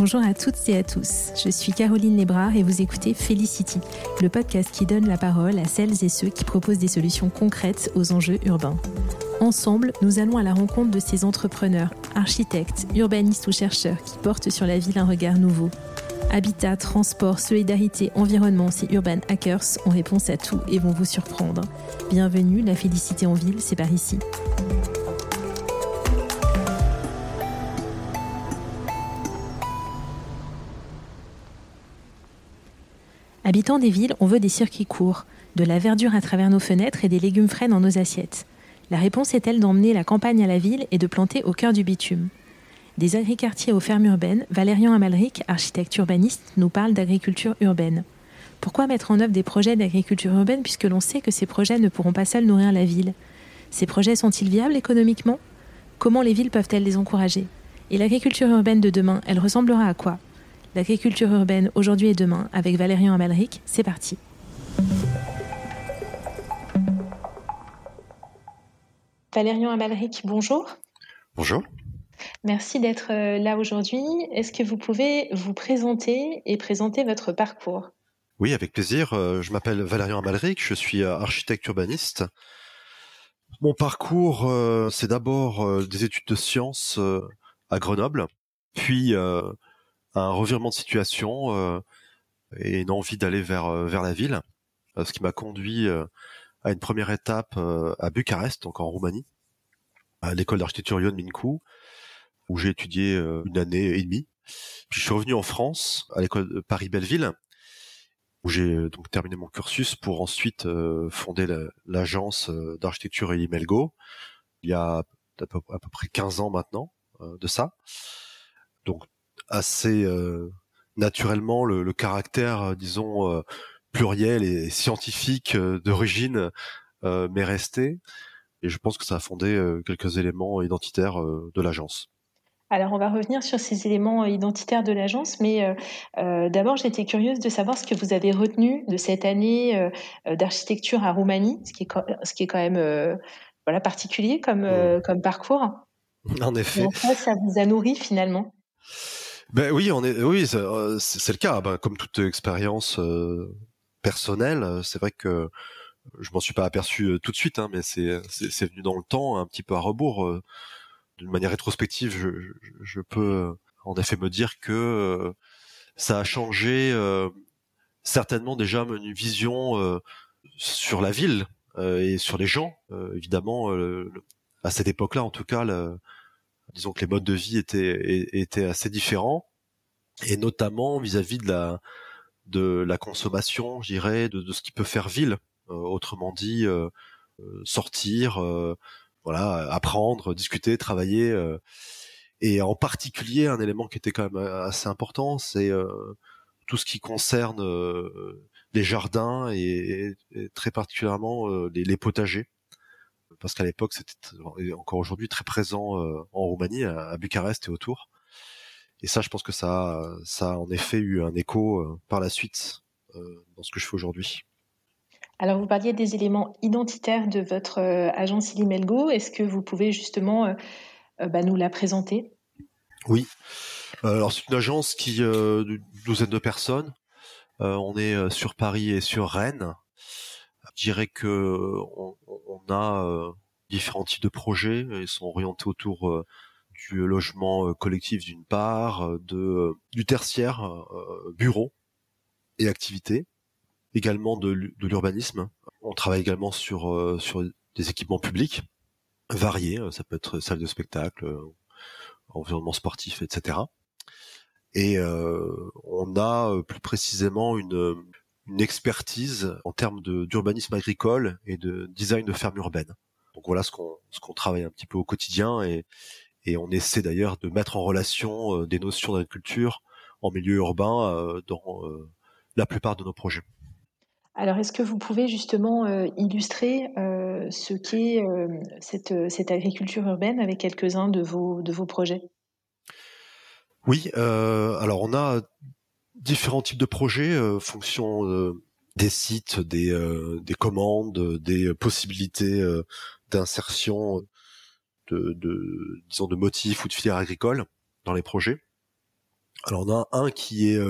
Bonjour à toutes et à tous. Je suis Caroline Lébrard et vous écoutez Felicity, le podcast qui donne la parole à celles et ceux qui proposent des solutions concrètes aux enjeux urbains. Ensemble, nous allons à la rencontre de ces entrepreneurs, architectes, urbanistes ou chercheurs qui portent sur la ville un regard nouveau. Habitat, transport, solidarité, environnement, ces Urban Hackers ont réponse à tout et vont vous surprendre. Bienvenue, la félicité en ville, c'est par ici. Habitants des villes, on veut des circuits courts, de la verdure à travers nos fenêtres et des légumes frais dans nos assiettes. La réponse est-elle d'emmener la campagne à la ville et de planter au cœur du bitume? Des agricartiers aux fermes urbaines, Valérian Amalric, architecte urbaniste, nous parle d'agriculture urbaine. Pourquoi mettre en œuvre des projets d'agriculture urbaine puisque l'on sait que ces projets ne pourront pas seuls nourrir la ville? Ces projets sont-ils viables économiquement? Comment les villes peuvent-elles les encourager? Et l'agriculture urbaine de demain, elle ressemblera à quoi? L'agriculture urbaine aujourd'hui et demain avec Valérian Amalric. C'est parti. Valérian Amalric, bonjour. Bonjour. Merci d'être euh, là aujourd'hui. Est-ce que vous pouvez vous présenter et présenter votre parcours? Oui, avec plaisir. Euh, je m'appelle Valérian Amalric, je suis euh, architecte urbaniste. Mon parcours, c'est d'abord des études de sciences à Grenoble, puis un revirement de situation euh, et une envie d'aller vers euh, vers la ville, euh, ce qui m'a conduit à une première étape à Bucarest, donc en Roumanie, à l'école d'architecture Ion Mincu, où j'ai étudié une année et demie. Puis je suis revenu en France, à l'école Paris-Belleville, où j'ai donc terminé mon cursus pour ensuite fonder l'agence d'architecture Elimelgo, il y a à peu, à peu, près 15 ans maintenant de ça. Donc assez euh, naturellement le, le caractère, euh, disons, euh, pluriel et scientifique d'origine m'est resté. Et je pense que ça a fondé quelques éléments identitaires de l'agence. Alors, on va revenir sur ces éléments identitaires de l'agence, mais euh, d'abord, j'étais curieuse de savoir ce que vous avez retenu de cette année euh, d'architecture à Roumanie, ce qui est, ce qui est quand même euh, voilà, particulier comme, comme parcours. En effet. ça vous a nourri finalement? Ben oui, on est, oui, c'est euh, le cas. Ben, comme toute expérience euh, personnelle, c'est vrai que je m'en suis pas aperçu euh, tout de suite, hein, mais c'est venu dans le temps, un petit peu à rebours. D'une manière rétrospective, je, je, peux en effet me dire que ça a changé certainement déjà une vision sur la ville et sur les gens. évidemment, à cette époque-là, en tout cas, disons que les modes de vie étaient étaient assez différents et notamment vis-à-vis de la de la consommation, je dirais, de, ce qui peut faire ville. Euh, autrement dit, euh, euh, sortir, voilà, apprendre, discuter, travailler. et en particulier, un élément qui était quand même assez important, c'est tout ce qui concerne les jardins et, très particulièrement les, les potagers parce qu'à l'époque c'était encore aujourd'hui très présent en Roumanie, à, Bucarest et autour. Et ça, je pense que ça, ça a en effet eu un écho euh, par la suite euh, dans ce que je fais aujourd'hui. Alors, vous parliez des éléments identitaires de votre euh, agence Ilimelgo. Est-ce que vous pouvez justement bah, nous la présenter? Oui. Alors, c'est une agence qui, euh, d'une douzaine de personnes. on est sur Paris et sur Rennes. Je dirais que on, on a différents types de projets. Ils sont orientés autour du logement euh, collectif d'une part, euh, de euh, du tertiaire, bureau et activités, également de, de l'urbanisme. On travaille également sur sur des équipements publics variés, ça peut être salle de spectacle, environnement sportif, etc. Et on a plus précisément une, une expertise en termes d'urbanisme agricole et de design de ferme urbaine. Donc voilà ce qu'on ce qu'on travaille un petit peu au quotidien et, et on essaie d'ailleurs de mettre en relation euh, des notions d'agriculture en milieu urbain euh, dans euh, la plupart de nos projets. Alors, est-ce que vous pouvez justement illustrer ce qu'est cette, cette, agriculture urbaine avec quelques-uns de vos, de vos projets? Oui, alors on a différents types de projets, fonction des sites, des, des commandes, des possibilités d'insertion de, de disons de motifs ou de filières agricoles dans les projets. Alors on a un qui est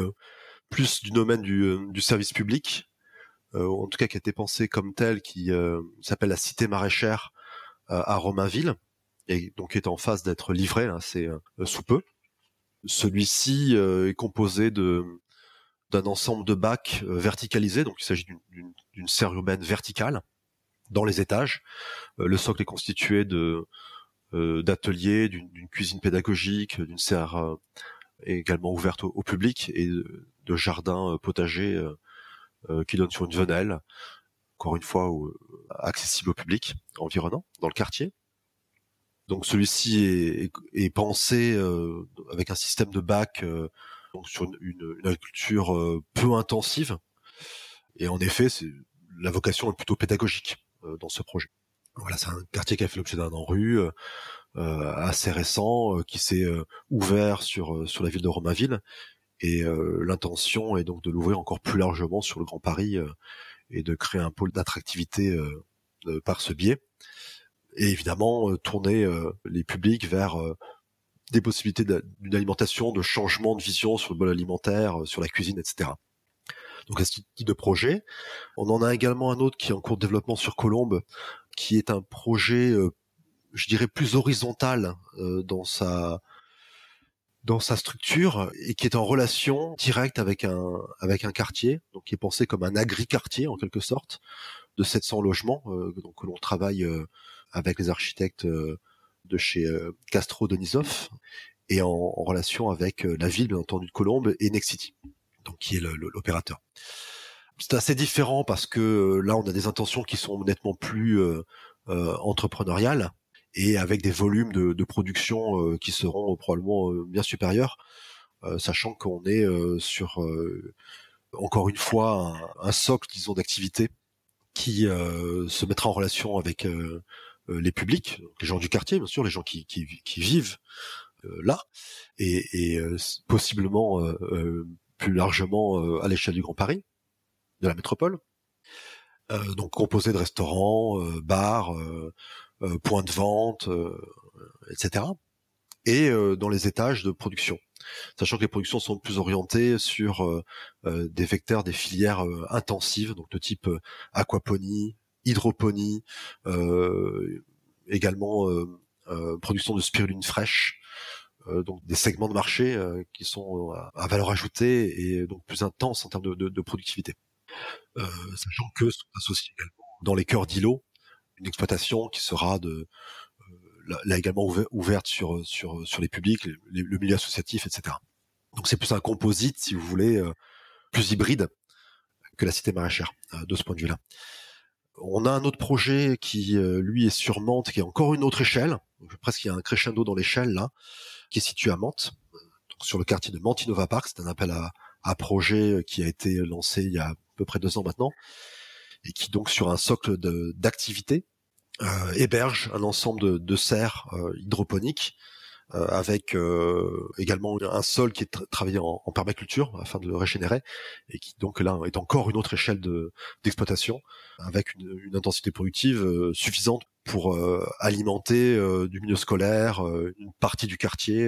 plus du domaine du, du service public, en tout cas qui a été pensé comme tel, qui s'appelle la cité maraîchère à Romainville, et donc est en phase d'être livré, c'est sous peu. Celui-ci est composé d'un ensemble de bacs verticalisés, donc il s'agit d'une serre urbaine verticale dans les étages. le socle est constitué de euh, d'ateliers, d'une cuisine pédagogique, d'une serre euh, également ouverte au, public et de, jardins euh, potagers qui donnent sur une venelle, encore une fois accessible au public environnant dans le quartier. Donc celui-ci est, est, pensé avec un système de bac donc sur une, une, agriculture peu intensive. Et en effet, c'est la vocation est plutôt pédagogique dans ce projet. Voilà, c'est un quartier qui a fait l'objet d'un rue euh, euh, assez récent, euh, qui s'est ouvert sur sur la ville de Romainville. Et l'intention est donc de l'ouvrir encore plus largement sur le Grand Paris et de créer un pôle d'attractivité par ce biais. Et évidemment, tourner les publics vers des possibilités d'une alimentation, de changement de vision sur le bol alimentaire, sur la cuisine, etc. Donc à ce type de projet. On en a également un autre qui est en cours de développement sur Colombe, qui est un projet, euh, je dirais, plus horizontal euh, dans sa dans sa structure et qui est en relation directe avec un avec un quartier, donc qui est pensé comme un agri-quartier en quelque sorte de 700 logements, euh, donc que l'on travaille avec les architectes de chez Castro Denisov et en, en relation avec la ville bien entendu de Colombe et Nexity, donc qui est l'opérateur. C'est assez différent parce que euh, là, on a des intentions qui sont nettement plus euh, euh, entrepreneuriales et avec des volumes de, de production qui seront probablement bien supérieurs, sachant qu'on est sur encore une fois un, socle, disons, d'activité qui se mettra en relation avec les publics, les gens du quartier, bien sûr, les gens qui, qui, qui vivent là, et, et possiblement plus largement à l'échelle du Grand Paris de la métropole. Euh, donc composé de restaurants, euh, bars, euh, points de vente, etc. Et dans les étages de production sachant que les productions sont plus orientées sur des vecteurs, des filières intensives, donc de type aquaponie, hydroponie, également production de spiruline fraîche, donc des segments de marché qui sont à valeur ajoutée et donc plus intenses en termes de, de productivité. Euh, sachant que sont associés également dans les cœurs d'îlots une exploitation qui sera de euh, là également ouverte sur sur sur les publics, le milieu associatif, etc. Donc c'est plus un composite, si vous voulez, euh, plus hybride que la cité maraîchère de ce point de vue-là. On a un autre projet qui, lui, est sur Mantes, qui est encore une autre échelle. presque il y a un crescendo dans l'échelle là, qui est situé à Mantes, sur le quartier de Mantinova Park. C'est un appel à, à projet qui a été lancé il y a peu près deux ans maintenant, et qui donc sur un socle d'activité euh, héberge un ensemble de, serres euh, hydroponiques euh, avec euh, également un sol qui est travaillé en, permaculture afin de le régénérer et qui donc là est encore une autre échelle d'exploitation avec une, une, intensité productive euh, suffisante pour alimenter du milieu scolaire une partie du quartier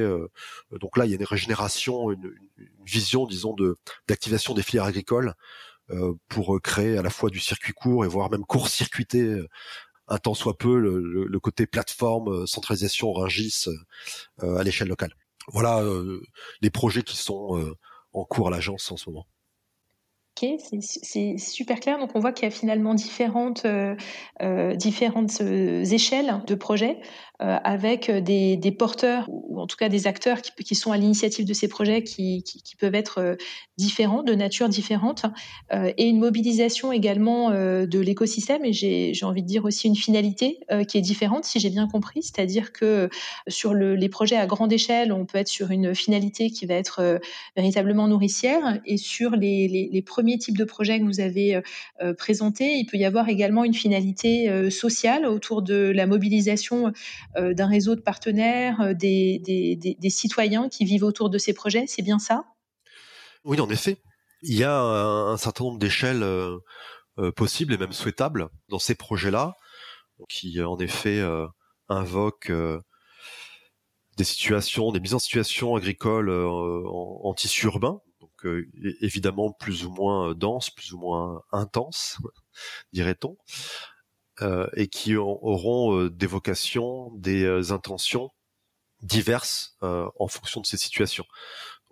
donc là il y a une régénération une, une vision disons de d'activation des filières agricoles euh, pour créer à la fois du circuit court et voire même court-circuiter euh, un tant soit peu le, côté plateforme, euh, centralisation, Rungis à l'échelle locale. Voilà les projets qui sont en cours à l'agence en ce moment. Ok, c'est super clair. Donc on voit qu'il y a finalement différentes, différentes échelles de projets. Euh, avec des, porteurs ou en tout cas des acteurs qui, sont à l'initiative de ces projets qui, peuvent être euh, différents, de nature différente, euh, et une mobilisation également de l'écosystème. Et j'ai envie de dire aussi une finalité qui est différente, si j'ai bien compris, c'est-à-dire que sur le, les projets à grande échelle, on peut être sur une finalité qui va être véritablement nourricière, et sur les, premiers types de projets que vous avez présentés, il peut y avoir également une finalité sociale autour de la mobilisation d'un réseau de partenaires, euh, des, citoyens qui vivent autour de ces projets. C'est bien ça? Oui, en effet. Il y a un, certain nombre d'échelles euh, possibles et même souhaitables dans ces projets-là, qui en effet invoquent des situations, des mises en situation agricoles en, tissu urbain, donc évidemment plus ou moins dense, plus ou moins intense, dirait-on, et qui auront des vocations, des intentions diverses en fonction de ces situations.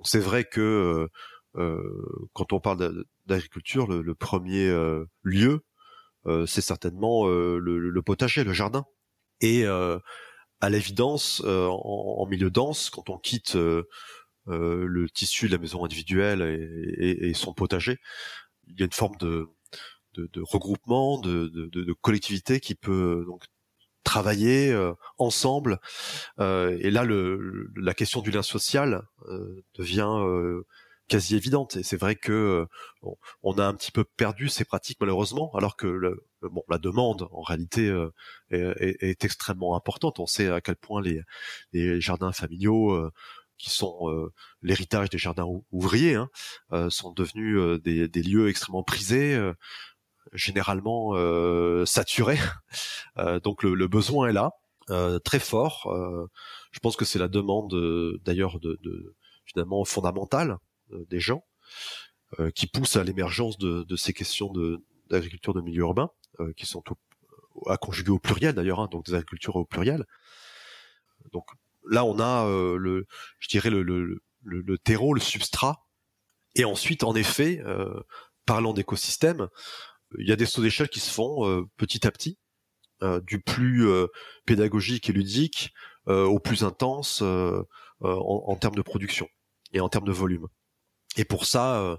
C'est vrai que quand on parle d'agriculture, le, premier lieu euh, c'est certainement euh, le, potager, le jardin. Et euh, à l'évidence, en, milieu dense, quand on quitte le tissu de la maison individuelle et, son potager, il y a une forme de, regroupement, de, collectivité qui peut donc travailler ensemble. et là, la question du lien social devient quasi évidente. Et c'est vrai que euh, on a un petit peu perdu ces pratiques malheureusement, alors que le, bon, la demande en réalité euh, est, extrêmement importante. On sait à quel point les, jardins familiaux euh, qui sont l'héritage des jardins ouvriers, hein, sont devenus des, lieux extrêmement prisés, généralement saturés. donc le, le, besoin est là, très fort. je pense que c'est la demande d'ailleurs de, de, finalement fondamentale euh, des gens euh, qui poussent à l'émergence de, ces questions d'agriculture de, milieu urbain, euh, qui sont à conjuguer au pluriel d'ailleurs, hein, donc des agricultures au pluriel. Donc là, on a le, je dirais le, le, terreau, le substrat, et ensuite, en effet, parlant d'écosystème, il y a des sauts d'échelle qui se font petit à petit, du plus pédagogique et ludique au plus intense en, en, termes de production et en termes de volume. Et pour ça, euh,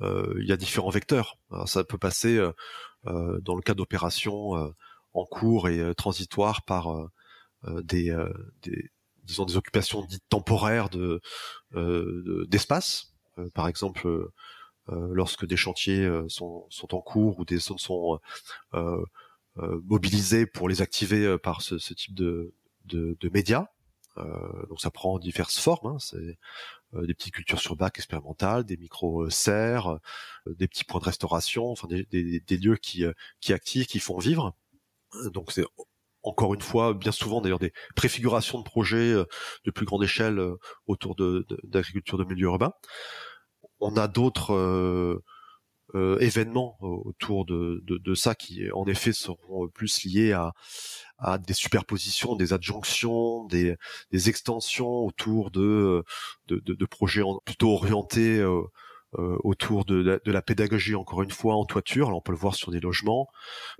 euh, il y a différents vecteurs. ça peut passer euh, dans le cas d'opérations en cours et transitoires par des, des, disons des occupations dites temporaires de d'espace. par exemple, lorsque des chantiers sont, sont en cours ou des zones sont mobilisées pour les activer par ce, ce type de, de, de médias. donc ça prend diverses formes. Hein, c'est euh, des petites cultures sur bac expérimentales, des micro-serres, euh, des petits points de restauration, enfin des, des, lieux qui, euh, qui activent, qui font vivre. Donc c'est encore une fois, bien souvent d'ailleurs des préfigurations de projets de plus grande échelle autour de, d'agriculture de, milieu urbain. On a d'autres événements autour de, ça qui en effet seront plus liés à, des superpositions, des adjonctions, des, extensions autour de, projets plutôt orientés euh, euh, autour de, la pédagogie, encore une fois, en toiture. On peut le voir sur des logements,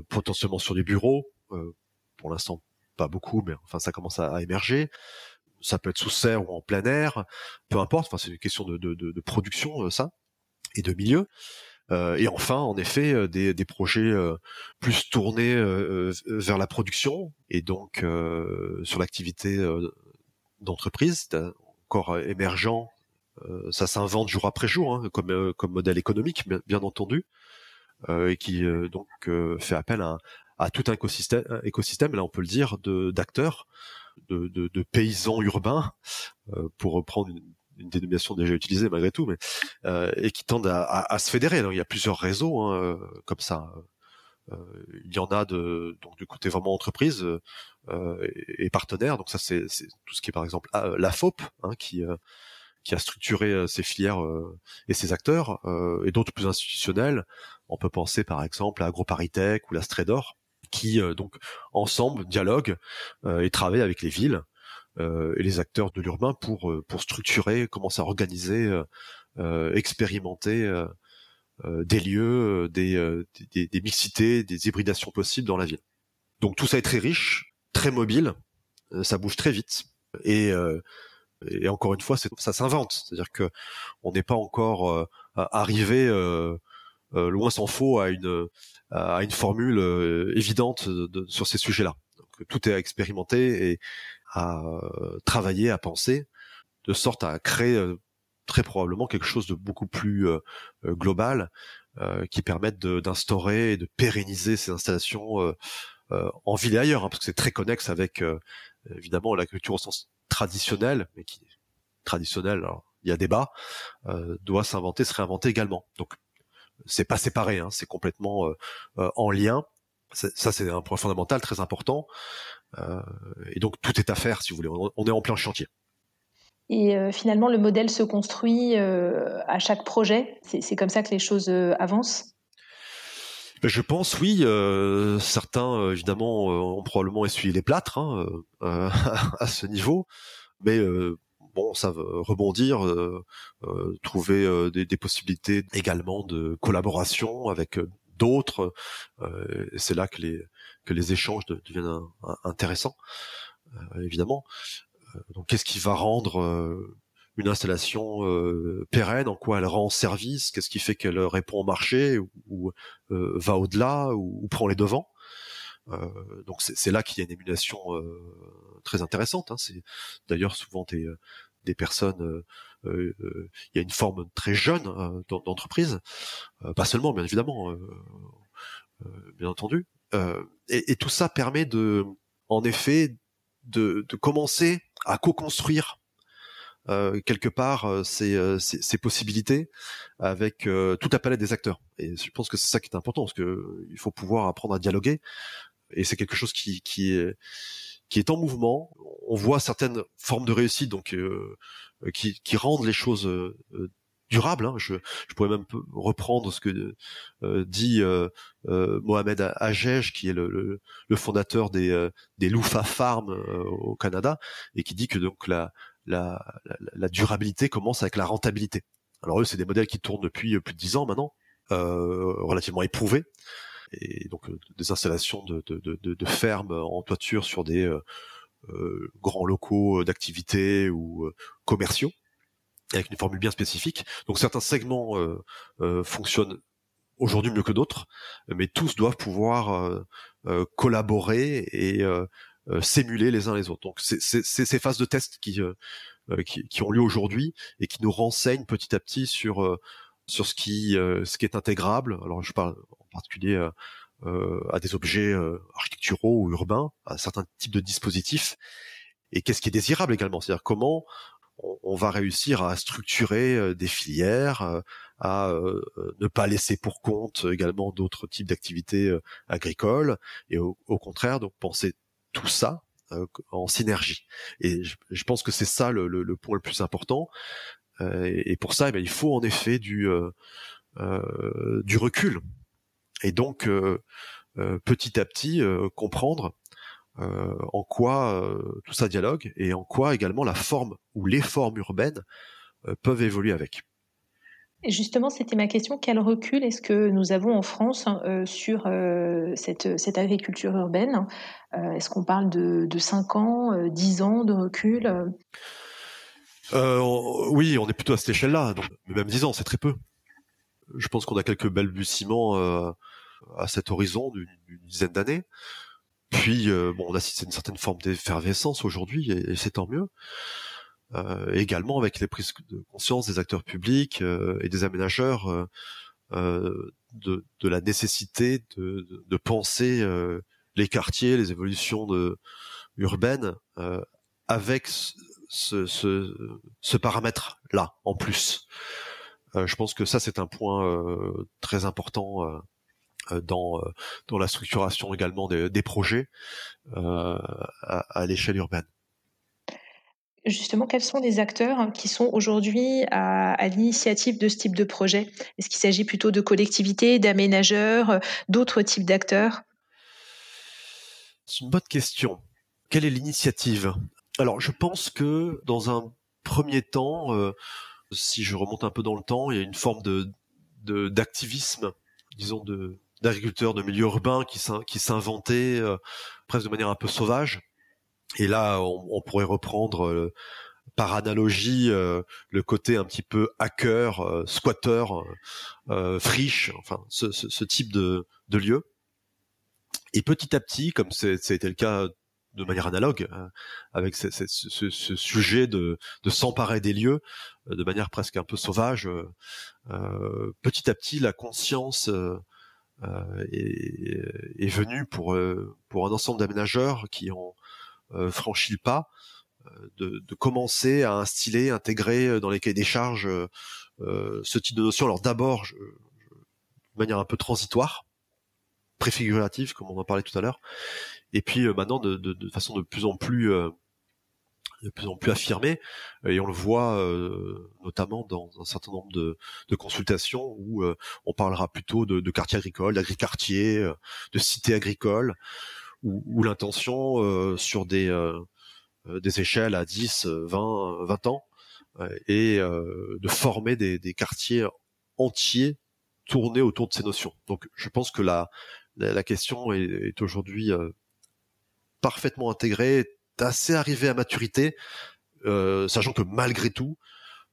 potentiellement sur des bureaux. Euh, pour l'instant, pas beaucoup, mais enfin ça commence à, émerger. Ça peut être sous serre ou en plein air, peu importe. Enfin, c'est une question de, de, de production, ça, et de milieu. Euh, et enfin, en effet, euh, des, des projets euh, plus tournés vers la production et donc sur l'activité d'entreprise, encore émergent. ça s'invente jour après jour, hein, comme, comme modèle économique, bien, entendu, et qui donc fait appel à, à tout un écosystème, écosystème, là on peut le dire, d'acteurs, de, de, de, paysans urbains, pour reprendre une, une dénomination déjà utilisée malgré tout, mais euh, et qui tendent à, à, se fédérer. Donc il y a plusieurs réseaux hein, euh, comme ça. Euh, il y en a de donc du côté vraiment entreprise euh, et, partenaires. Donc ça c'est tout ce qui est par exemple ah, la FOP hein, qui qui a structuré ces filières et ces acteurs et d'autres plus institutionnels. On peut penser par exemple à AgroParisTech ou la Strador qui donc ensemble dialoguent et travaillent avec les villes euh, et les acteurs de l'urbain pour euh, pour structurer, commencer à organiser, euh, expérimenter des lieux, des, des, des mixités, des hybridations possibles dans la ville. Donc tout ça est très riche, très mobile, ça bouge très vite et et encore une fois, ça s'invente. C'est-à-dire que on n'est pas encore arrivé loin s'en faut à une à une formule évidente de, sur ces sujets-là. tout est à expérimenter et à euh, travailler, à penser, de sorte à créer euh, très probablement quelque chose de beaucoup plus euh, global qui permette d'instaurer et de pérenniser ces installations en ville et ailleurs, hein, parce que c'est très connexe avec évidemment la culture au sens traditionnel, mais qui traditionnel, il y a débat, doit s'inventer, se réinventer également. Donc c'est pas séparé, hein, c'est complètement en lien. Ça c'est un point fondamental très important. Euh, et donc tout est à faire, si vous voulez. On, est en plein chantier. Et finalement, le modèle se construit à chaque projet. C'est comme ça que les choses avancent? Ben, je pense, oui. Euh, certains, évidemment, ont probablement essuyé les plâtres hein, euh, à ce niveau, mais bon, ça veut rebondir, trouver des, des, possibilités également de collaboration avec d'autres. c'est là que les que les échanges deviennent intéressants, évidemment. Donc, qu'est-ce qui va rendre une installation euh, pérenne, en quoi elle rend service, qu'est-ce qui fait qu'elle répond au marché ou, euh, va au-delà ou, prend les devants? Euh, donc c'est là qu'il y a une émulation très intéressante. Hein. C'est d'ailleurs souvent des, des personnes, il y a une forme très jeune d'entreprise, pas seulement bien évidemment, bien entendu. Et, tout ça permet de, en effet, de, commencer à co-construire euh, quelque part euh, ces, euh, ces, possibilités avec toute la palette des acteurs. Et je pense que c'est ça qui est important, parce que il faut pouvoir apprendre à dialoguer. Et c'est quelque chose qui, qui est qui est en mouvement. On voit certaines formes de réussite, donc qui, qui rendent les choses durables. Hein. Je, je, pourrais même reprendre ce que dit Mohamed Ajej, qui est le, le, fondateur des, des Loufa Farm au Canada, et qui dit que donc la, la, la, durabilité commence avec la rentabilité. Alors eux, c'est des modèles qui tournent depuis euh, plus de dix ans maintenant, euh, relativement éprouvés, et donc euh, des installations de, de, de, de, fermes en toiture sur des euh, grands locaux d'activité ou commerciaux, avec une formule bien spécifique. Donc certains segments fonctionnent aujourd'hui mieux que d'autres, mais tous doivent pouvoir collaborer et euh, s'émuler les uns les autres. Donc c'est ces phases de test qui, euh, euh, qui, qui, ont lieu aujourd'hui et qui nous renseignent petit à petit sur sur ce qui ce qui est intégrable. Alors je parle en particulier à des objets architecturaux ou urbains, à certains types de dispositifs, et qu'est-ce qui est désirable également, c'est-à-dire comment on, va réussir à structurer des filières, à ne pas laisser pour compte également d'autres types d'activités agricoles, et au, au, contraire donc penser tout ça euh, en synergie. Et je, pense que c'est ça le, point le plus important. Euh, et, pour ça, eh ben, il faut en effet du euh, du recul. Et donc petit à petit comprendre en quoi tout ça dialogue et en quoi également la forme ou les formes urbaines peuvent évoluer avec. Justement, c'était ma question. Quel recul est-ce que nous avons en France euh, sur euh, cette, cette, agriculture urbaine? Euh, Est-ce qu'on parle de, de 5 ans, 10 ans de recul? Oui, on est plutôt à cette échelle-là. Mais même 10 ans, c'est très peu. Je pense qu'on a quelques balbutiements à cet horizon d'une dizaine d'années. Puis, bon, on assiste à une certaine forme d'effervescence aujourd'hui, et, c'est tant mieux. Euh, également avec les prises de conscience des acteurs publics euh, et des aménageurs euh, de, la nécessité de, penser les quartiers, les évolutions urbaines avec ce, ce, ce paramètre-là en plus. je pense que ça c'est un point très important dans, dans la structuration également des, des projets à, à l'échelle urbaine justement, quels sont les acteurs qui sont aujourd'hui à, l'initiative de ce type de projet? Est-ce qu'il s'agit plutôt de collectivités, d'aménageurs, d'autres types d'acteurs? C'est une bonne question. Quelle est l'initiative? Alors, je pense que dans un premier temps, euh, si je remonte un peu dans le temps, il y a une forme de d'activisme, disons de d'agriculteurs de milieu urbain qui s'inventaient euh, presque de manière un peu sauvage et là, on, pourrait reprendre euh, par analogie le côté un petit peu hacker, squatter, friche, enfin ce, type de, de lieu. Et petit à petit, comme c'était le cas de manière analogue, avec ce, sujet de, s'emparer des lieux de manière presque un peu sauvage, petit à petit, la conscience est, venue pour, un ensemble d'aménageurs qui ont euh, franchit le pas euh, de, commencer à instiller, intégrer euh, dans les cahiers des charges ce type de notion. Alors d'abord, de manière un peu transitoire, préfigurative, comme on en parlait tout à l'heure, et puis maintenant de, de, de, façon de plus en plus de plus en plus affirmé et on le voit notamment dans un certain nombre de, de consultations où on parlera plutôt de, de quartier agricole, d'agricartier, de cité agricole, où, où l'intention sur des des échelles à 10, 20, 20 ans et de former des, des quartiers entiers tournés autour de ces notions. Donc je pense que la la, question est, est aujourd'hui parfaitement intégrée, assez arrivé à maturité, euh, sachant que malgré tout,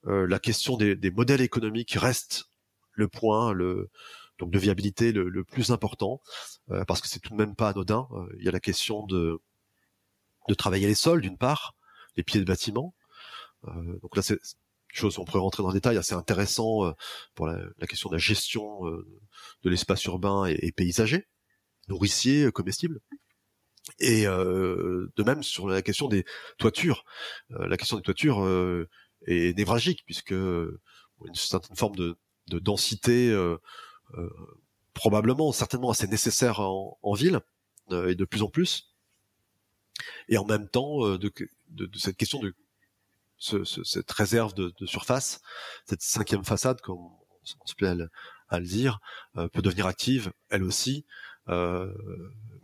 euh, la question des, des, modèles économiques reste le point, le donc de viabilité le, le plus important, euh, parce que c'est tout de même pas anodin. Euh, il y a la question de de travailler les sols d'une part, les pieds de bâtiment. Euh, donc là, c'est chose on pourrait rentrer dans le détail assez intéressant euh, pour la, la, question de la gestion de l'espace urbain et, et paysager, nourricier, comestible. Et euh, de même sur la question des toitures, euh, la question des toitures euh, est névralgique puisque une certaine forme de, de densité probablement, certainement assez nécessaire en, en ville et de plus en plus. Et en même temps, de, de, de cette question de ce, ce, cette réserve de, de, surface, cette cinquième façade, comme on se plaît à le, à le dire, peut devenir active, elle aussi, euh,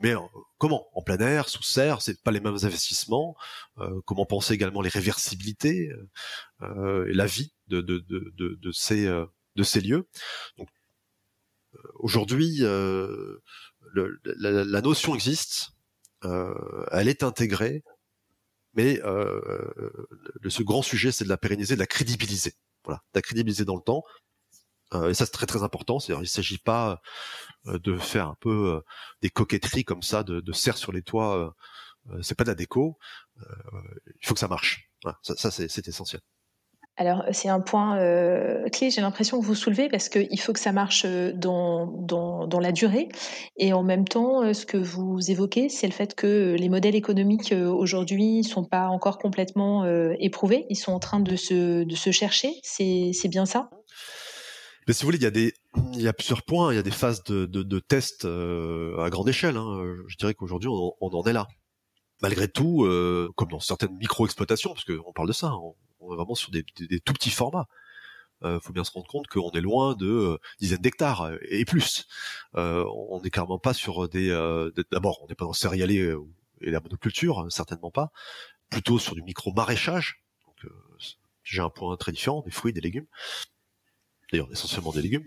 mais comment? En plein air, sous serre, c'est pas les mêmes investissements. Euh, comment penser également les réversibilités euh, et la vie de, ces lieux? Aujourd'hui, la, notion existe, elle est intégrée, mais ce grand sujet, c'est de la pérenniser, de la crédibiliser. Voilà, de la crédibiliser dans le temps. Et ça, c'est très très important. C'est-à-dire, il s'agit pas euh, de faire un peu euh, des coquetteries comme ça, de, de serre sur les toits. Euh, c'est pas de la déco. il faut que ça marche. ça, c'est essentiel. Alors, c'est un point euh, clé, j'ai l'impression que vous soulevez, parce qu'il faut que ça marche dans, dans, la durée. Et en même temps, ce que vous évoquez, c'est le fait que les modèles économiques aujourd'hui ne sont pas encore complètement euh, éprouvés. Ils sont en train de se, de se chercher. C'est bien ça? Mais si vous voulez, il y a des, il y a plusieurs points, il y a des phases de, de, de tests euh, à grande échelle. Hein. Je dirais qu'aujourd'hui, on, on, en est là. Malgré tout, euh, comme dans certaines micro-exploitations, parce qu'on parle de ça, on, on, est vraiment sur des, des, tout petits formats. Il euh, faut bien se rendre compte qu'on est loin de euh, dizaines d'hectares et plus. Euh, on n'est carrément pas sur des. D'abord, on n'est pas dans le céréalier et la monoculture, hein, certainement pas. Plutôt sur du micro maraîchage. Donc, j'ai un point très différent, des fruits, des légumes d'ailleurs essentiellement des légumes,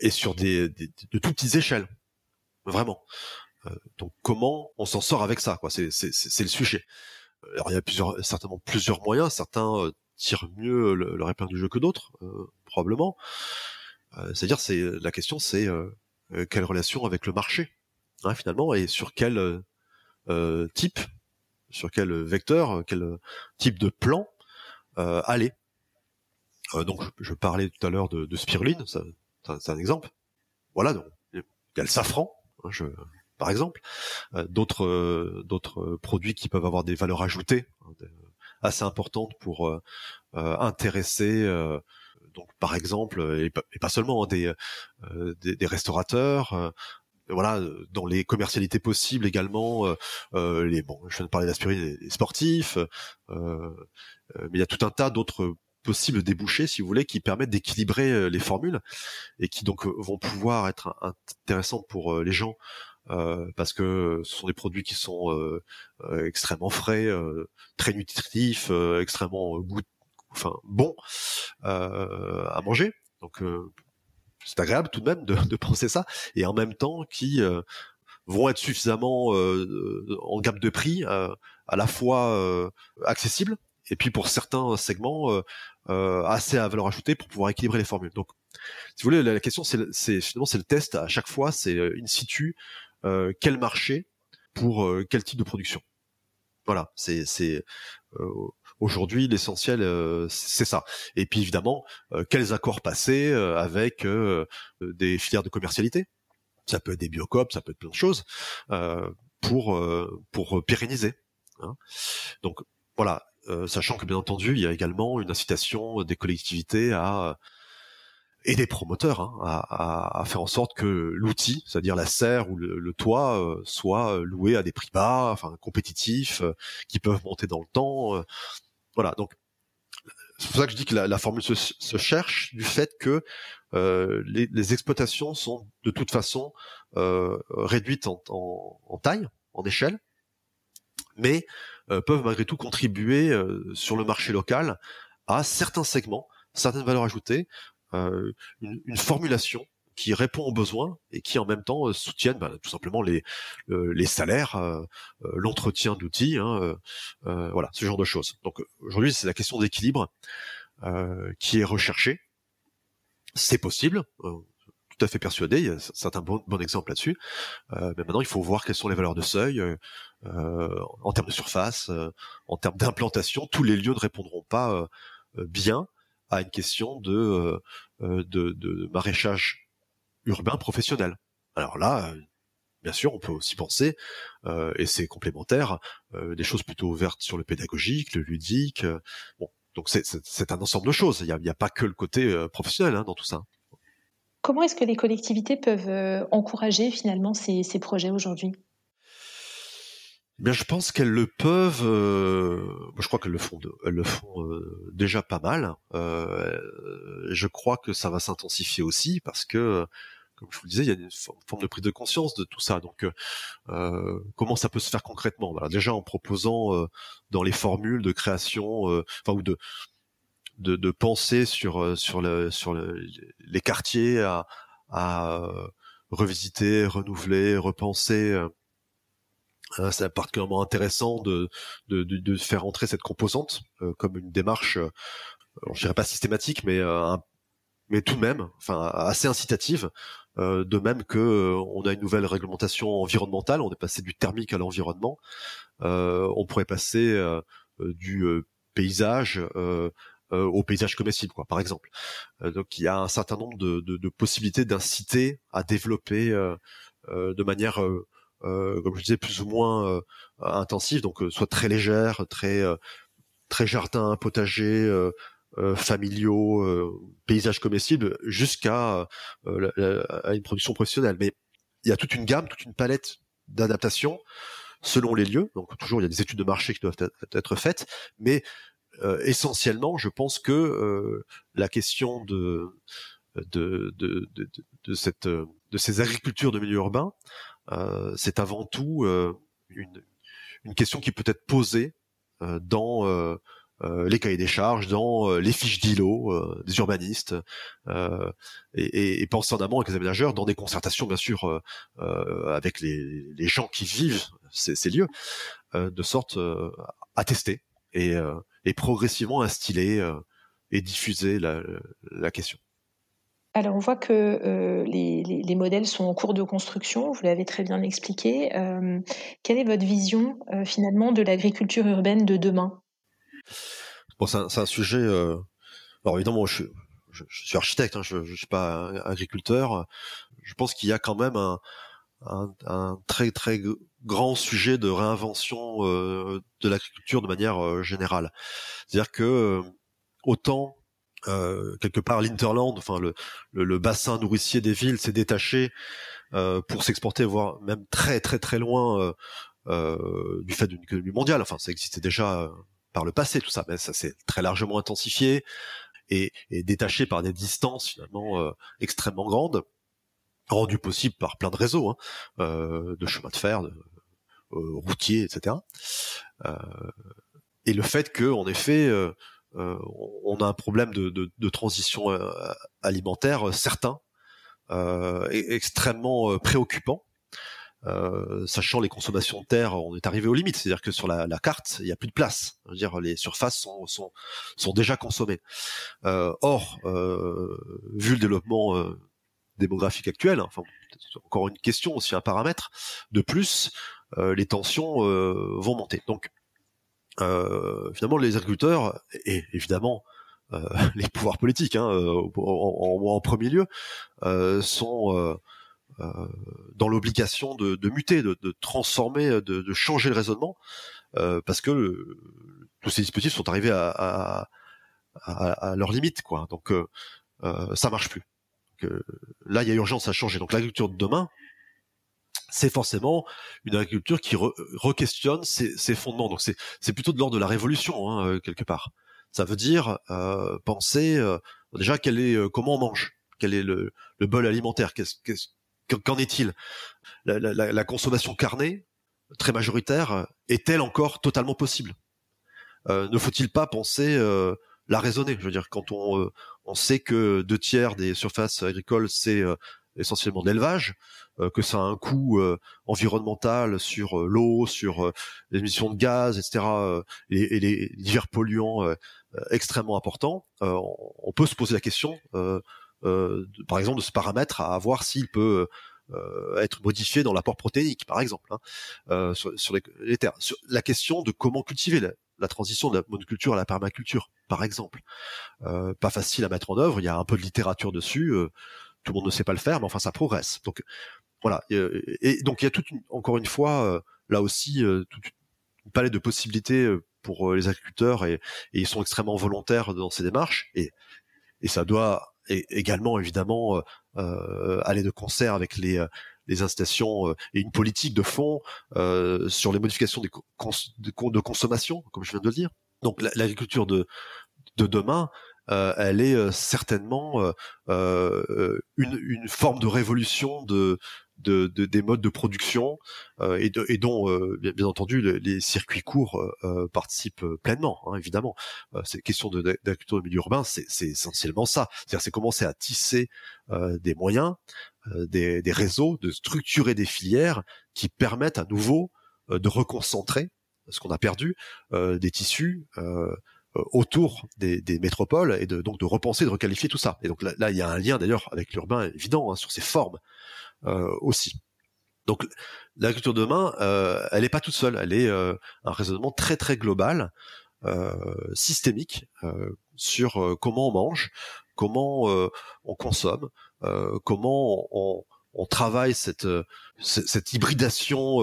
et sur des, de toutes petites échelles, vraiment. Euh, donc comment on s'en sort avec ça quoi? C'est c'est le sujet. Alors il y a plusieurs certainement plusieurs moyens. Certains euh, tirent mieux le, leur épingle du jeu que d'autres, euh, probablement. C'est-à-dire c'est la question c'est quelle relation avec le marché hein, finalement et sur quel type, sur quel vecteur, quel type de plan aller. Euh, donc je, parlais tout à l'heure de, de spiruline, c'est un exemple. Voilà, donc il y a le safran, hein, je, par exemple, euh, d'autres euh, d'autres produits qui peuvent avoir des valeurs ajoutées hein, assez importantes pour intéresser donc par exemple et pas, seulement hein, des, des, des restaurateurs voilà dans les commercialités possibles également euh, les bon je viens de parler d'aspirine les sportifs euh, mais il y a tout un tas d'autres possibles débouchés, si vous voulez, qui permettent d'équilibrer euh, les formules et qui donc euh, vont pouvoir être intéressants pour euh, les gens parce que ce sont des produits qui sont extrêmement frais, très nutritifs, extrêmement goût, enfin bons à manger. Donc c'est agréable tout de même de, de, penser ça et en même temps qui vont être suffisamment en gamme de prix à la fois accessibles et puis pour certains segments euh, euh, assez à valeur ajoutée pour pouvoir équilibrer les formules. Donc, si vous voulez, la, question c'est finalement c'est le test à chaque fois, c'est euh, in situ quel marché pour quel type de production. Voilà, c'est aujourd'hui l'essentiel c'est ça. Et puis évidemment, quels accords passer avec des filières de commercialité. Ça peut être des biocopes, ça peut être plein de choses pour pour pérenniser. Hein. Donc voilà, euh, sachant que bien entendu, il y a également une incitation des collectivités à et des promoteurs hein, à, à, faire en sorte que l'outil, c'est-à-dire la serre ou le, toit, euh, soit loué à des prix bas, enfin compétitifs, euh, qui peuvent monter dans le temps. Euh. voilà, donc c'est pour ça que je dis que la, la formule se, se, cherche du fait que les, les, exploitations sont de toute façon réduites en, en, en, taille, en échelle, mais peuvent malgré tout contribuer sur le marché local à certains segments, certaines valeurs ajoutées, euh, une, une, formulation qui répond aux besoins et qui en même temps euh, soutiennent bah, tout simplement les euh, les salaires, l'entretien d'outils, hein, voilà ce genre de choses. Donc aujourd'hui c'est la question d'équilibre qui est recherchée. C'est possible, tout à fait persuadé. Il y a certains bons, bons exemples là-dessus. mais maintenant, il faut voir quelles sont les valeurs de seuil en termes de surface, en termes d'implantation. Tous les lieux ne répondront pas bien à une question de, euh, euh, de, de maraîchage urbain professionnel. Alors là, euh, bien sûr, on peut aussi penser, euh, et c'est complémentaire, euh, des choses plutôt ouvertes sur le pédagogique, le ludique. bon, donc c'est un ensemble de choses. Il n'y a, a, pas que le côté professionnel hein, dans tout ça. Comment est-ce que les collectivités peuvent encourager finalement ces, ces projets aujourd'hui? Eh bien, je pense qu'elles le peuvent. Euh, je crois qu'elles le font, elles le font euh, déjà pas mal. Euh, je crois que ça va s'intensifier aussi parce que, comme je vous le disais, il y a une forme de prise de conscience de tout ça. Donc, euh, comment ça peut se faire concrètement? Voilà, Déjà en proposant dans les formules de création, enfin ou de de, de penser sur sur le sur le, les quartiers à, à revisiter, renouveler, repenser euh, c'est particulièrement intéressant de, de, de, faire entrer cette composante euh, comme une démarche, euh, je dirais pas systématique, mais mais tout de même, enfin assez incitative. de même que on a une nouvelle réglementation environnementale, on est passé du thermique à l'environnement. on pourrait passer du paysage au paysage comestible, quoi, par exemple. donc il y a un certain nombre de, de, de possibilités d'inciter à développer de manière euh, comme je disais, plus ou moins euh, intensive, donc euh, soit très légère, très très jardin, potager, familiaux, paysages comestibles, jusqu'à une production professionnelle. Mais il y a toute une gamme, toute une palette d'adaptation selon les lieux. Donc toujours, il y a des études de marché qui doivent être, faites, mais essentiellement, je pense que la question de de, de, de, cette de ces agricultures de milieu urbain euh, c'est avant tout euh, une, une, question qui peut être posée euh, dans les cahiers des charges, dans les fiches d'îlots des urbanistes, et, et, penser en amont avec les aménageurs, dans des concertations bien sûr avec les, les, gens qui vivent ces, ces lieux, de sorte à tester et, et progressivement instiller et diffuser la, la question. Alors, on voit que euh, les, modèles sont en cours de construction, vous l'avez très bien expliqué. Euh, quelle est votre vision euh, finalement de l'agriculture urbaine de demain? Bon, c'est un, sujet. Alors évidemment, je, suis architecte, hein, je ne suis pas agriculteur. Je pense qu'il y a quand même un, un, très très grand sujet de réinvention de l'agriculture de manière générale. C'est-à-dire que autant euh, quelque part l'interland, enfin le, le, bassin nourricier des villes s'est détaché euh, pour s'exporter, voire même très très très loin euh, du fait d'une économie mondiale. Enfin, ça existait déjà par le passé, tout ça, mais ça s'est très largement intensifié et, et, détaché par des distances finalement extrêmement grandes, rendues possibles par plein de réseaux, hein, de chemins de fer, routiers, etc. et le fait que, en effet, euh, on a un problème de, transition euh, alimentaire euh, certain, extrêmement préoccupant. sachant les consommations de terre, on est arrivé aux limites, c'est-à-dire que sur la, carte, il n'y a plus de place. dire, les surfaces sont, sont, déjà consommées. or, vu le développement démographique actuel, enfin, encore une question aussi un paramètre, de plus, les tensions vont monter. Donc, euh, finalement les agriculteurs et évidemment euh, les pouvoirs politiques hein, euh, en, premier lieu sont dans l'obligation de, muter, de, transformer, de, changer le raisonnement parce que tous ces dispositifs sont arrivés à, à, à, leurs limites quoi. Donc ça marche plus. que là, il y a urgence à changer. Donc l'agriculture de demain, c'est forcément une agriculture qui re-questionne ses, fondements. Donc c'est plutôt de l'ordre de la révolution hein, euh, quelque part. Ça veut dire euh, penser euh, déjà quel est comment on mange, quel est le, bol alimentaire, qu'en est-il? La, consommation carnée très majoritaire est-elle encore totalement possible? Ne faut-il pas penser la raisonner? Je veux dire quand on sait que deux tiers des surfaces agricoles c'est essentiellement d'élevage, euh, que ça a un coût euh, environnemental sur euh, l'eau, sur les émissions de gaz, etc., et, les divers polluants extrêmement importants, on peut se poser la question, par exemple, de ce paramètre à voir s'il peut être modifié dans l'apport protéinique, par exemple, hein, sur, les, terres. la question de comment cultiver la, transition de la monoculture à la permaculture, par exemple. pas facile à mettre en œuvre, il y a un peu de littérature dessus tout le monde ne sait pas le faire, mais enfin ça progresse. Donc voilà. Et, donc il y a toute encore une fois euh, là aussi euh, toute une palette de possibilités euh, pour les agriculteurs et, ils sont extrêmement volontaires dans ces démarches et, et ça doit également évidemment aller de concert avec les les incitations et une politique de fond sur les modifications de, consommation, comme je viens de le dire. Donc l'agriculture de, de demain, euh, elle est euh, certainement euh, une, une, forme de révolution de, de, de, des modes de production euh, et, de, et, dont, euh, bien, entendu, les, circuits courts euh, participent pleinement, hein, évidemment. cette question d'agriculture de, milieu urbain, c'est essentiellement ça. C'est-à-dire, c'est commencer à tisser des moyens, des, des, réseaux, de structurer des filières qui permettent à nouveau de reconcentrer ce qu'on a perdu, des tissus. Euh, autour des, des, métropoles et de, donc de repenser, de requalifier tout ça. Et donc là, il y a un lien d'ailleurs avec l'urbain évident hein, sur ses formes euh, aussi. Donc l'agriculture de demain, euh, elle n'est pas toute seule, elle est euh, un raisonnement très très global, euh, systémique sur comment on mange, comment on consomme, comment on, on, travaille cette, cette hybridation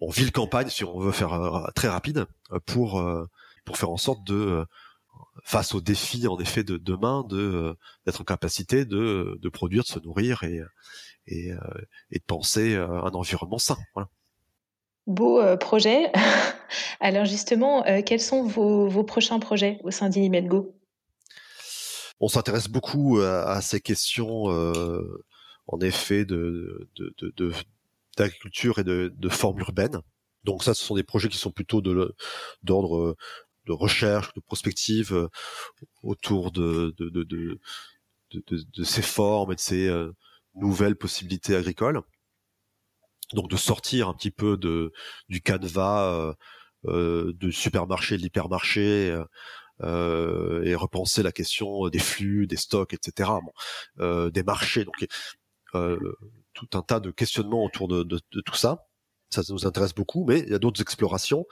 en ville-campagne, si on veut faire très rapide, pour pour faire en sorte de euh, face aux défis en effet de demain de euh, d'être en capacité de, de produire de se nourrir et et, euh, et de penser un environnement sain voilà. Beau projet. Alors justement, quels sont vos, vos, prochains projets au sein d'Inimedgo On s'intéresse beaucoup à, ces questions, en effet, de, d'agriculture et de, de forme urbaine. Donc ça, ce sont des projets qui sont plutôt de d'ordre de recherche, de prospective euh, autour de, de, de, de, ces formes et de ces euh, nouvelles possibilités agricoles. Donc de sortir un petit peu de du canevas euh, de supermarché, de l'hypermarché, euh, et repenser la question des flux, des stocks, etc. Bon, des marchés. Donc tout un tas de questionnements autour de, de, de, tout ça. Ça nous intéresse beaucoup, mais il y a d'autres explorations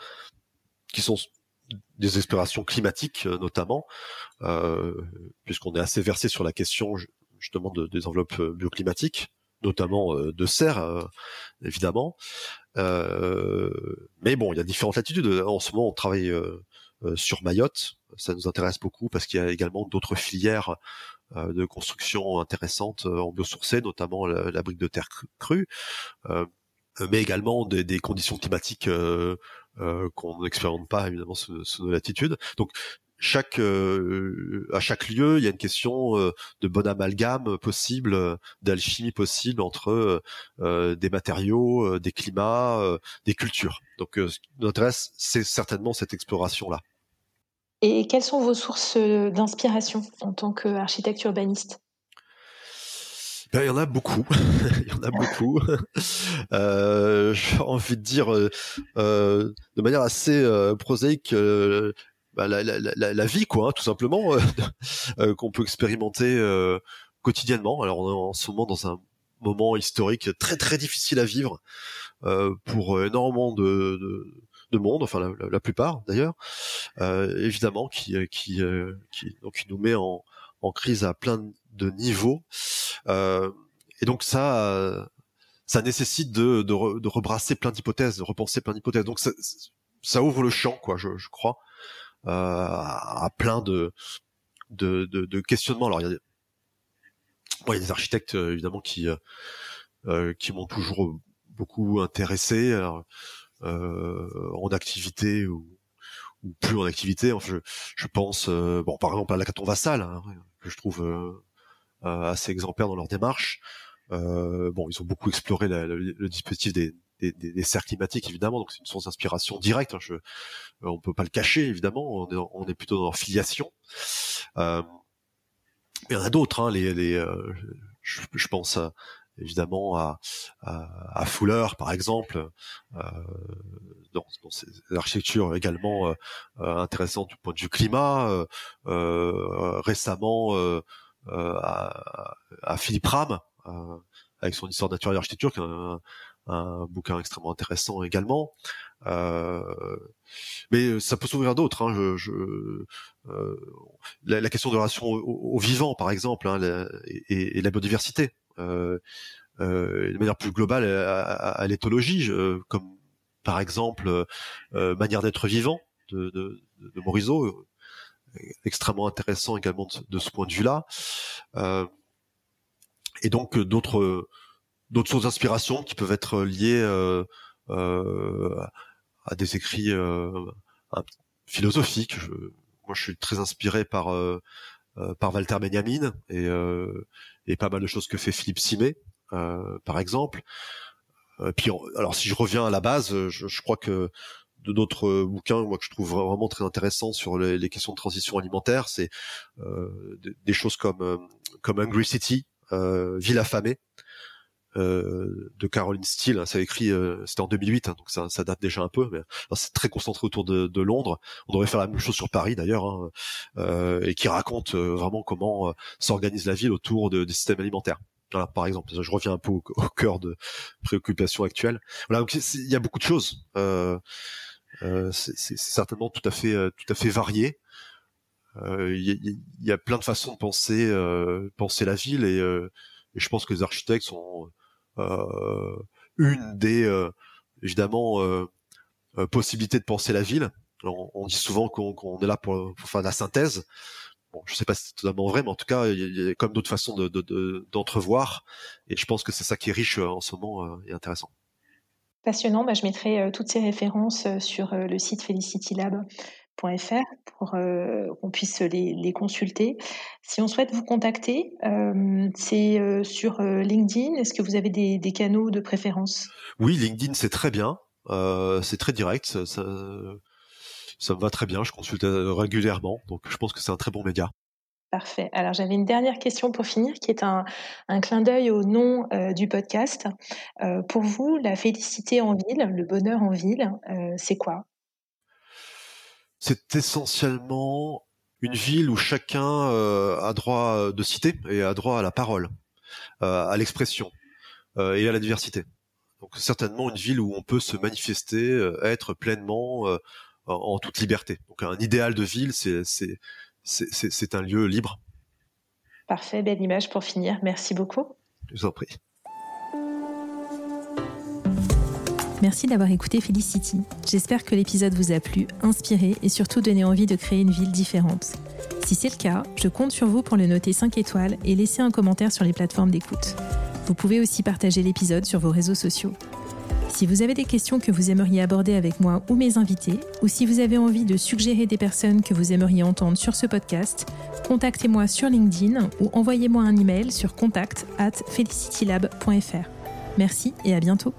qui sont des explorations climatiques euh, notamment, euh, puisqu'on est assez versé sur la question justement de, des enveloppes euh, bioclimatiques, notamment de serre évidemment. mais bon, il y a différentes latitudes. En ce moment, on travaille sur Mayotte. Ça nous intéresse beaucoup parce qu'il y a également d'autres filières de construction intéressantes en biosourcé, notamment la, brique de terre crue, mais également des, conditions climatiques qu'on n'expérimente pas évidemment sous, sous, nos latitudes. Donc chaque euh, à chaque lieu, il y a une question euh, de bon amalgame possible, d'alchimie possible entre des matériaux, des climats, des cultures. Donc ce qui nous intéresse, c'est certainement cette exploration là. Et quelles sont vos sources d'inspiration en tant qu'architecte urbaniste? Ben, il y en a beaucoup, il y en a beaucoup. Euh, J'ai envie de dire euh, euh, de manière assez euh, prosaïque euh, bah, la, la, la, la, vie, quoi, hein, tout simplement, euh, qu'on peut expérimenter quotidiennement. Alors on est en ce moment dans un moment historique très très difficile à vivre pour énormément de, de de monde, enfin la, la plupart d'ailleurs, euh, évidemment, qui qui qui donc qui nous met en, en crise à plein de niveaux. Euh, et donc ça, ça nécessite de, de, de rebrasser plein d'hypothèses, de repenser plein d'hypothèses. Donc ça, ça, ouvre le champ, quoi, je, je crois, euh, à, plein de, de, de, de, questionnements. Alors il y a il y a des architectes évidemment qui qui m'ont toujours beaucoup intéressé en activité ou, ou, plus en activité. Enfin, je, je pense bon par exemple à la Caton Vassal hein, que je trouve assez exemplaire dans leur démarche. Bon, ils ont beaucoup exploré le dispositif des, des, des, cercles climatiques évidemment, donc c'est une source d'inspiration directe. Hein, je, on peut pas le cacher évidemment, on est, on est plutôt dans leur filiation. Euh, il y en a d'autres, hein, les, les euh, je, je, pense évidemment à, à, à, Fuller par exemple, euh, dans, dans architectures également euh, euh, du point de vue climat. Euh, récemment à, à, Philippe Ram avec son histoire naturelle d'architecture, qui est un, un bouquin extrêmement intéressant également. Euh, mais ça peut s'ouvrir d'autres. Hein. Je, je euh, la, la, question de relation au, au vivant, par exemple, hein, la, et, et, la biodiversité, euh, euh, de manière plus globale à, à, l'éthologie, comme par exemple euh, manière d'être vivant de, de, de Morisot, extrêmement intéressant également de, de ce point de vue-là. Et donc d'autres d'autres sources d'inspiration qui peuvent être liées euh, euh, à des écrits euh, philosophiques. Moi, je suis très inspiré par par Walter Benjamin et, et pas mal de choses que fait Philippe Simet, par exemple. puis, alors, si je reviens à la base, je, je crois que de d'autres bouquins moi que je trouve vraiment très intéressants sur les, les questions de transition alimentaire, c'est euh, des, des, choses comme comme Hungry City, euh, Ville affamée, euh, de Caroline Steele. Hein, ça écrit, euh, c'était en 2008, hein, donc ça, ça, date déjà un peu. Mais c'est très concentré autour de, de, Londres. On devrait faire la même chose sur Paris d'ailleurs, hein, euh, et qui raconte euh, vraiment comment euh, s'organise la ville autour de, des systèmes alimentaires. Voilà, par exemple, je reviens un peu au, au cœur de préoccupations actuelles. Voilà, donc il y a beaucoup de choses. c'est certainement tout à fait, tout à fait varié. Il y, y, a plein de façons de penser, penser la ville et, et je pense que les architectes sont euh, une des euh, évidemment euh, possibilités de penser la ville. On, dit souvent qu'on est là pour, pour, faire la synthèse. Bon, je sais pas si c'est totalement vrai, mais en tout cas, il y a comme d'autres façons d'entrevoir. De, de, et je pense que c'est ça qui est riche en ce moment et intéressant. Passionnant. Bah, je mettrai toutes ces références sur le site Felicity Lab pour euh, qu'on puisse les, les, consulter. Si on souhaite vous contacter, euh, c'est euh, sur LinkedIn. Est-ce que vous avez des, des, canaux de préférence? Oui, LinkedIn c'est très bien, c'est très direct, ça, ça, ça, me va très bien. Je consulte régulièrement, donc je pense que c'est un très bon média. Parfait. Alors j'avais une dernière question pour finir, qui est un, un clin d'œil au nom du podcast. pour vous, la félicité en ville, le bonheur en ville, c'est quoi? C'est essentiellement une ville où chacun euh, a droit de citer et a droit à la parole, euh, à l'expression euh, et à la diversité. Donc certainement une ville où on peut se manifester, être pleinement en, toute liberté. Donc un idéal de ville, c'est c'est un lieu libre. Parfait, belle image pour finir. Merci beaucoup. Je vous en prie. Merci d'avoir écouté Felicity. J'espère que l'épisode vous a plu, inspiré et surtout donné envie de créer une ville différente. Si c'est le cas, je compte sur vous pour le noter 5 étoiles et laisser un commentaire sur les plateformes d'écoute. Vous pouvez aussi partager l'épisode sur vos réseaux sociaux. Si vous avez des questions que vous aimeriez aborder avec moi ou mes invités, ou si vous avez envie de suggérer des personnes que vous aimeriez entendre sur ce podcast, contactez-moi sur LinkedIn ou envoyez-moi un email sur contact at felicitylab.fr. Merci et à bientôt.